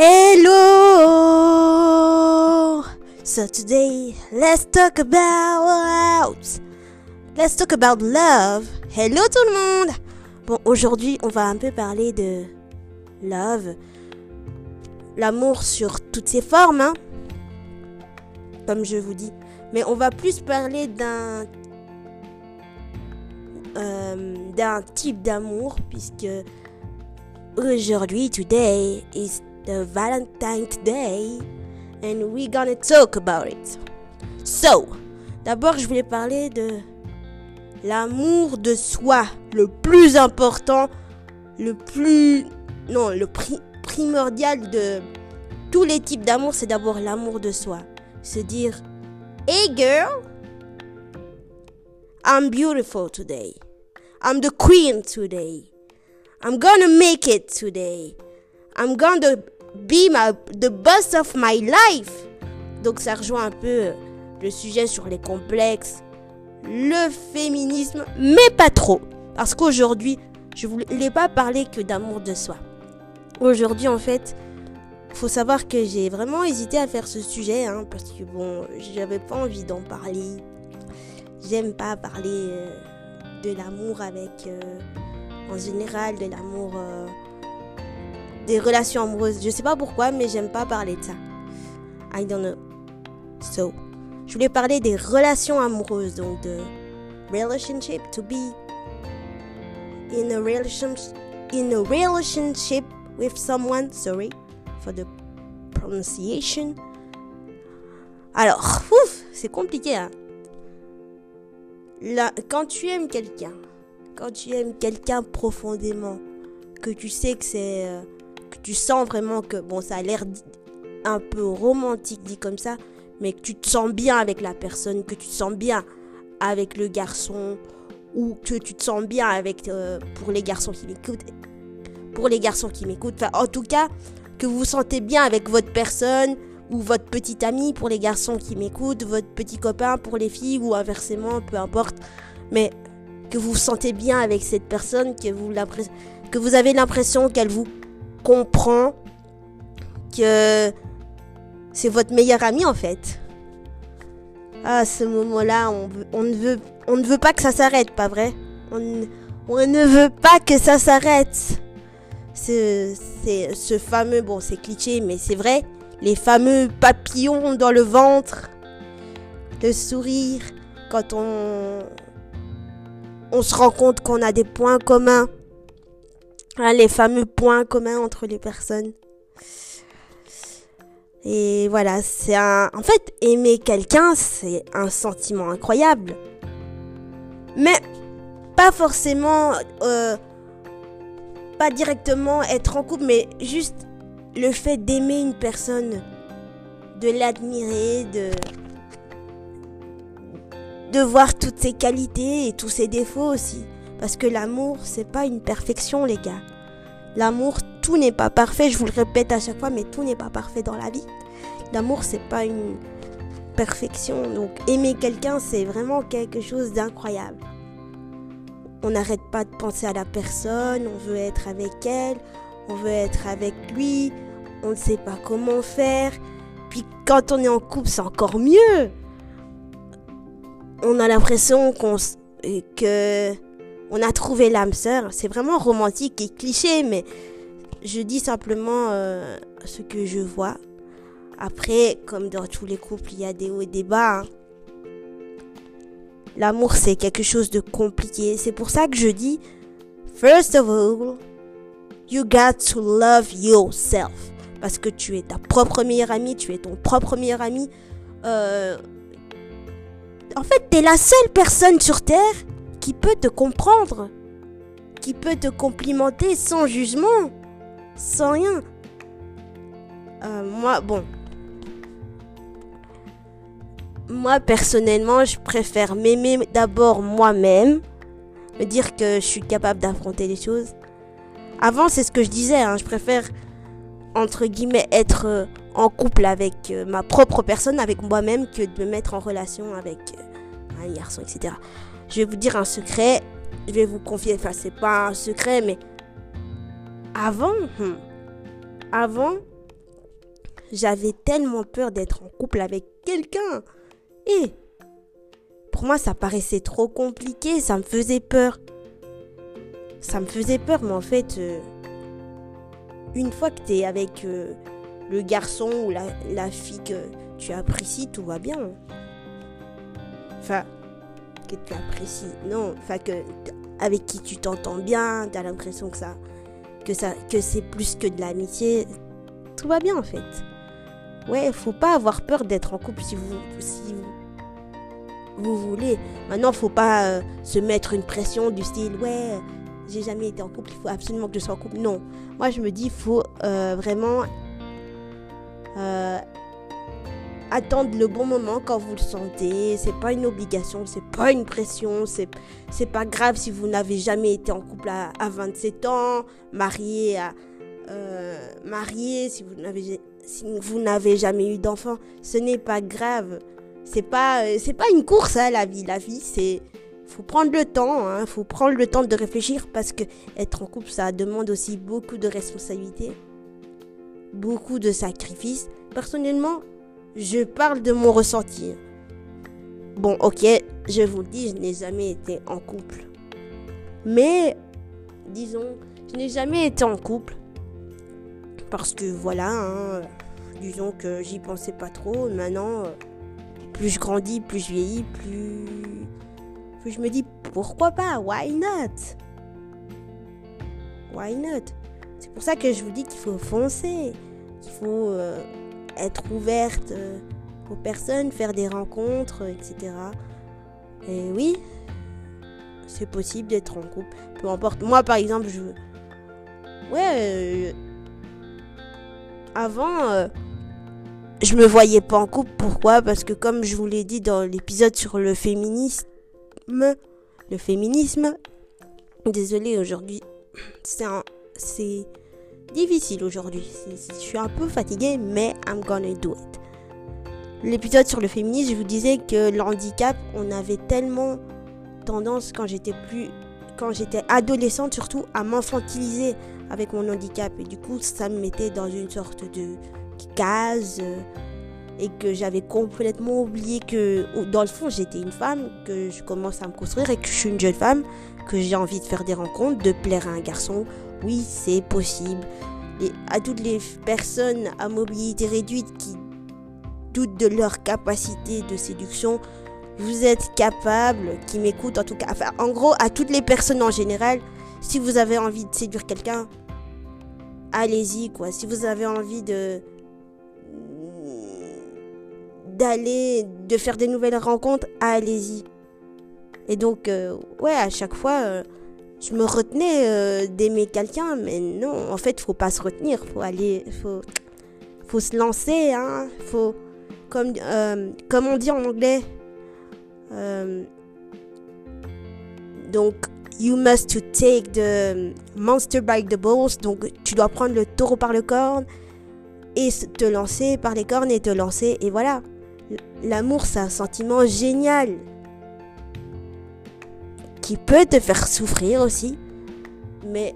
Hello! So today, let's talk about. Let's talk about love. Hello tout le monde! Bon, aujourd'hui, on va un peu parler de love. L'amour sur toutes ses formes, hein? Comme je vous dis. Mais on va plus parler d'un. euh, d'un type d'amour, puisque aujourd'hui, today, is the Valentine's Day, and we're gonna talk about it. So, d'abord, je voulais parler de l'amour de soi, le plus important, le plus, non, le pri- primordial de tous les types d'amour, c'est d'abord l'amour de soi. Se dire, hey girl, I'm beautiful today. I'm the queen today. I'm gonna make it today. I'm gonna be my, the boss of my life. Donc ça rejoint un peu le sujet sur les complexes, le féminisme, mais pas trop. Parce qu'aujourd'hui, je voulais pas parler que d'amour de soi. Aujourd'hui, en fait, faut savoir que j'ai vraiment hésité à faire ce sujet, hein, parce que bon, j'avais pas envie d'en parler. J'aime pas parler euh, de l'amour avec, euh, en général, de l'amour, euh, des relations amoureuses. Je sais pas pourquoi, mais j'aime pas parler de ça. I don't know. So, je voulais parler des relations amoureuses, donc de relationship, to be in a relationship, in a relationship with someone. Sorry for the pronunciation. Alors, ouf, c'est compliqué. Hein. Là, quand tu aimes quelqu'un, quand tu aimes quelqu'un profondément, que tu sais que c'est, euh, tu sens vraiment que bon, ça a l'air un peu romantique dit comme ça, mais que tu te sens bien avec la personne, que tu te sens bien avec le garçon, ou que tu te sens bien avec, euh, pour les garçons qui m'écoutent, pour les garçons qui m'écoutent, enfin, en tout cas, que vous vous sentez bien avec votre personne, ou votre petit ami pour les garçons qui m'écoutent, votre petit copain pour les filles, ou inversement, peu importe, mais que vous vous sentez bien avec cette personne, que vous, que vous avez l'impression qu'elle vous comprend, que c'est votre meilleur ami en fait. À ce moment-là, on, ne veut, on ne veut pas que ça s'arrête, pas vrai? On, ne- on ne veut pas que ça s'arrête. Ce, c'est ce fameux, bon, c'est cliché, mais c'est vrai, les fameux papillons dans le ventre, le sourire, quand on, on se rend compte qu'on a des points communs, Hein, les fameux points communs entre les personnes. Et voilà, c'est un. En fait, aimer quelqu'un, c'est un sentiment incroyable. Mais pas forcément. euh, pas directement être en couple, mais juste le fait d'aimer une personne, de l'admirer, de. de voir toutes ses qualités et tous ses défauts aussi. Parce que l'amour, c'est pas une perfection, les gars. L'amour, tout n'est pas parfait, je vous le répète à chaque fois, mais tout n'est pas parfait dans la vie. L'amour, c'est pas une perfection. Donc, aimer quelqu'un, c'est vraiment quelque chose d'incroyable. On n'arrête pas de penser à la personne, on veut être avec elle, on veut être avec lui, on ne sait pas comment faire. Puis, quand on est en couple, c'est encore mieux. On a l'impression qu'on s- que on a trouvé l'âme sœur. C'est vraiment romantique et cliché, mais je dis simplement euh, ce que je vois. Après, comme dans tous les couples, il y a des hauts et des bas. hein. L'amour, c'est quelque chose de compliqué. C'est pour ça que je dis, first of all, you got to love yourself. Parce que tu es ta propre meilleure amie, tu es ton propre meilleur ami. Euh, En fait, tu es la seule personne sur Terre qui peut te comprendre, qui peut te complimenter sans jugement, sans rien. Euh, moi, bon. Moi, personnellement, je préfère m'aimer d'abord moi-même, me dire que je suis capable d'affronter les choses. Avant, c'est ce que je disais, hein, je préfère, entre guillemets, être euh, en couple avec euh, ma propre personne, avec moi-même, que de me mettre en relation avec un garçon, etc. Je vais vous dire un secret, je vais vous confier, enfin c'est pas un secret, mais avant, hmm, avant, j'avais tellement peur d'être en couple avec quelqu'un. Et pour moi, ça paraissait trop compliqué, ça me faisait peur. Ça me faisait peur, mais en fait, euh, une fois que tu es avec euh, le garçon ou la, la, fille que tu apprécies, tout va bien. Enfin, que tu apprécies, non, enfin que avec qui tu t'entends bien, tu as l'impression que ça que ça que c'est plus que de l'amitié, tout va bien en fait. Ouais, faut pas avoir peur d'être en couple si vous si vous, voulez. Maintenant, faut pas euh, se mettre une pression du style ouais, j'ai jamais été en couple, il faut absolument que je sois en couple. Non, moi je me dis, faut euh, vraiment euh, attendre le bon moment quand vous le sentez. C'est pas une obligation, c'est pas une pression, c'est c'est pas grave si vous n'avez jamais été en couple à, 27 ans, marié à euh, marié si vous n'avez si vous n'avez jamais eu d'enfant, ce n'est pas grave. C'est pas c'est pas une course hein, la vie, la vie c'est faut prendre le temps, hein, faut prendre le temps de réfléchir parce que être en couple, ça demande aussi beaucoup de responsabilités, beaucoup de sacrifices. Personnellement, je parle de mon ressenti. Bon, ok, je vous le dis, je n'ai jamais été en couple. Mais, disons, je n'ai jamais été en couple. Parce que voilà, hein, disons que j'y pensais pas trop. Maintenant, plus je grandis, plus je vieillis, plus je me dis pourquoi pas, why not? Why not? C'est pour ça que je vous dis qu'il faut foncer, qu'il faut euh, être ouverte euh, aux personnes, faire des rencontres, etc. Et oui, c'est possible d'être en couple. Peu importe. Moi, par exemple, je. Ouais. Euh, avant, je me voyais pas en couple. Pourquoi? Parce que, comme je vous l'ai dit dans l'épisode sur le féminisme, le féminisme. Désolée aujourd'hui, c'est difficile aujourd'hui. Je suis un peu fatiguée, mais I'm gonna do it. L'épisode sur le féminisme, je vous disais que le handicap, on avait tellement tendance quand j'étais plus, quand j'étais adolescente surtout, à m'infantiliser avec mon handicap et du coup, ça me mettait dans une sorte de case. Euh, et que j'avais complètement oublié que dans le fond j'étais une femme, que je commence à me construire et que je suis une jeune femme, que j'ai envie de faire des rencontres, de plaire à un garçon. Oui, c'est possible. Et à toutes les personnes à mobilité réduite qui doutent de leur capacité de séduction, vous êtes capable, qui m'écoutent en tout cas, enfin, en gros à toutes les personnes en général, si vous avez envie de séduire quelqu'un, allez-y quoi. Si vous avez envie de d'aller, de faire des nouvelles rencontres, allez-y. Et donc, euh, ouais, à chaque fois, euh, je me retenais euh, d'aimer quelqu'un, mais non, en fait, faut pas se retenir, faut aller, faut, faut se lancer, hein, faut, comme, comme on dit en anglais, donc, you must to take the monster by the balls, donc tu dois prendre le taureau par le corne et te lancer par les cornes et te lancer, et voilà. L'amour, c'est un sentiment génial qui peut te faire souffrir aussi. Mais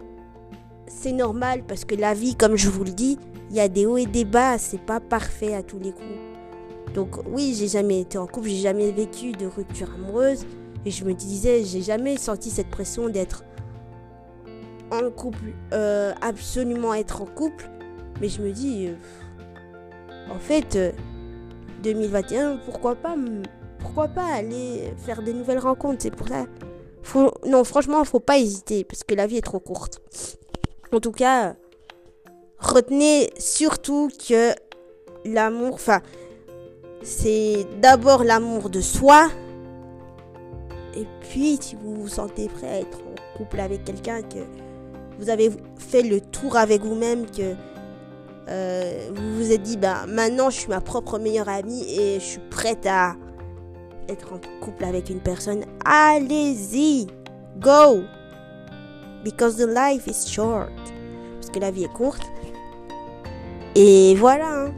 c'est normal parce que la vie, comme je vous le dis, il y a des hauts et des bas. C'est pas parfait à tous les coups. Donc oui, j'ai jamais été en couple, j'ai jamais vécu de rupture amoureuse. Et je me disais, j'ai jamais senti cette pression d'être en couple, euh, absolument être en couple. Mais je me dis, euh, en fait, euh, 2021, pourquoi pas, pourquoi pas aller faire des nouvelles rencontres C'est pour ça. Non, franchement, faut pas hésiter parce que la vie est trop courte. En tout cas, retenez surtout que l'amour, enfin, c'est d'abord l'amour de soi. Et puis, si vous vous sentez prêt à être en couple avec quelqu'un, que vous avez fait le tour avec vous-même, que euh, vous vous êtes dit, bah, maintenant je suis ma propre meilleure amie et je suis prête à être en couple avec une personne, allez-y, go! Because the life is short. Parce que la vie est courte. Et voilà. Hein.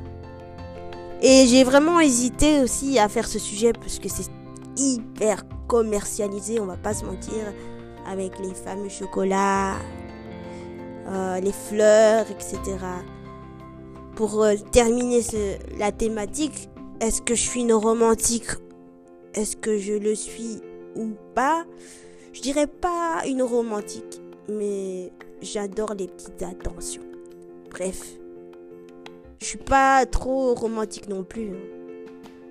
Et j'ai vraiment hésité aussi à faire ce sujet parce que c'est hyper commercialisé, on va pas se mentir, avec les fameux chocolats, euh, les fleurs, etc. pour euh, terminer la thématique, est-ce que je suis une romantique Est-ce que je le suis ou pas Je dirais pas une romantique, mais j'adore les petites attentions. Bref, je suis pas trop romantique non plus. Hein.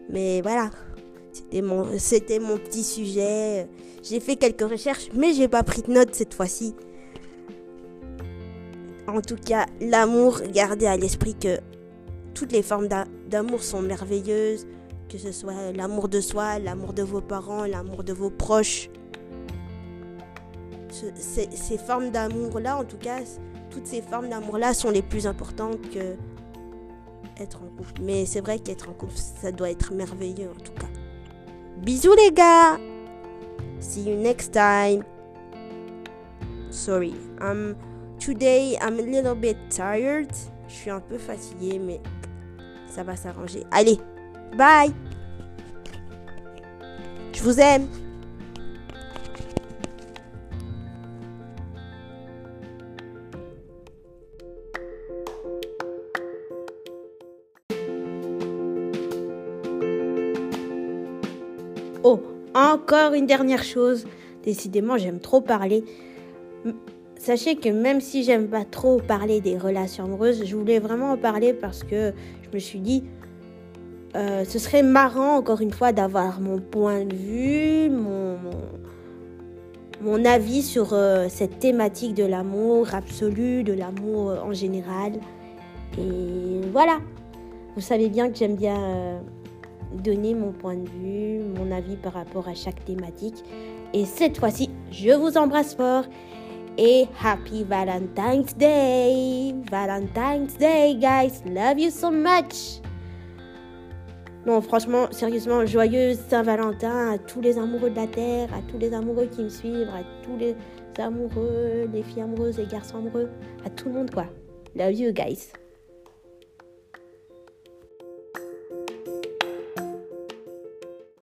Mais voilà, c'était mon, c'était mon petit sujet. J'ai fait quelques recherches, mais j'ai pas pris de notes cette fois-ci. En tout cas, l'amour, gardez à l'esprit que toutes les formes d'amour sont merveilleuses, que ce soit l'amour de soi, l'amour de vos parents, l'amour de vos proches. ces, formes d'amour-là, en tout cas, toutes ces formes d'amour-là sont les plus importantes que être en couple. Mais c'est vrai qu'être en couple, ça doit être merveilleux en tout cas. Bisous les gars! See you next time. Sorry, I'm today I'm a little bit tired. Je suis un peu fatiguée, mais ça va s'arranger. Allez, bye. Je vous aime. Oh, encore une dernière chose. Décidément, j'aime trop parler. Sachez que même si j'aime pas trop parler des relations amoureuses, je voulais vraiment en parler parce que je me suis dit, euh, ce serait marrant encore une fois d'avoir mon point de vue, mon, mon, avis sur euh, cette thématique de l'amour absolu, de l'amour euh, en général. Et voilà, vous savez bien que j'aime bien donner mon point de vue, mon avis par rapport à chaque thématique. Et cette fois-ci, je vous embrasse fort et Happy Valentine's Day. Valentine's Day, guys. Love you so much. Non, franchement, sérieusement, joyeuse Saint-Valentin à tous les amoureux de la Terre, à tous les amoureux qui me suivent, à tous les amoureux, les filles amoureuses, les garçons amoureux, à tout le monde, quoi. Love you, guys.